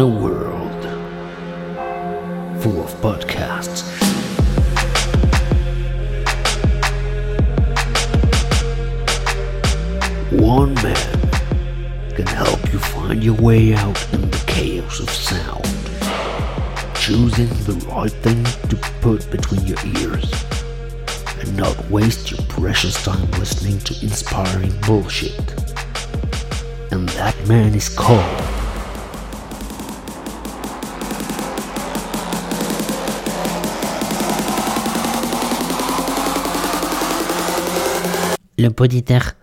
a world full of podcasts. One man can help you find your way out in the chaos of sound, choosing the right thing to put between your ears, and not waste your precious time listening to inspiring bullshit. And that man is called Le poditeur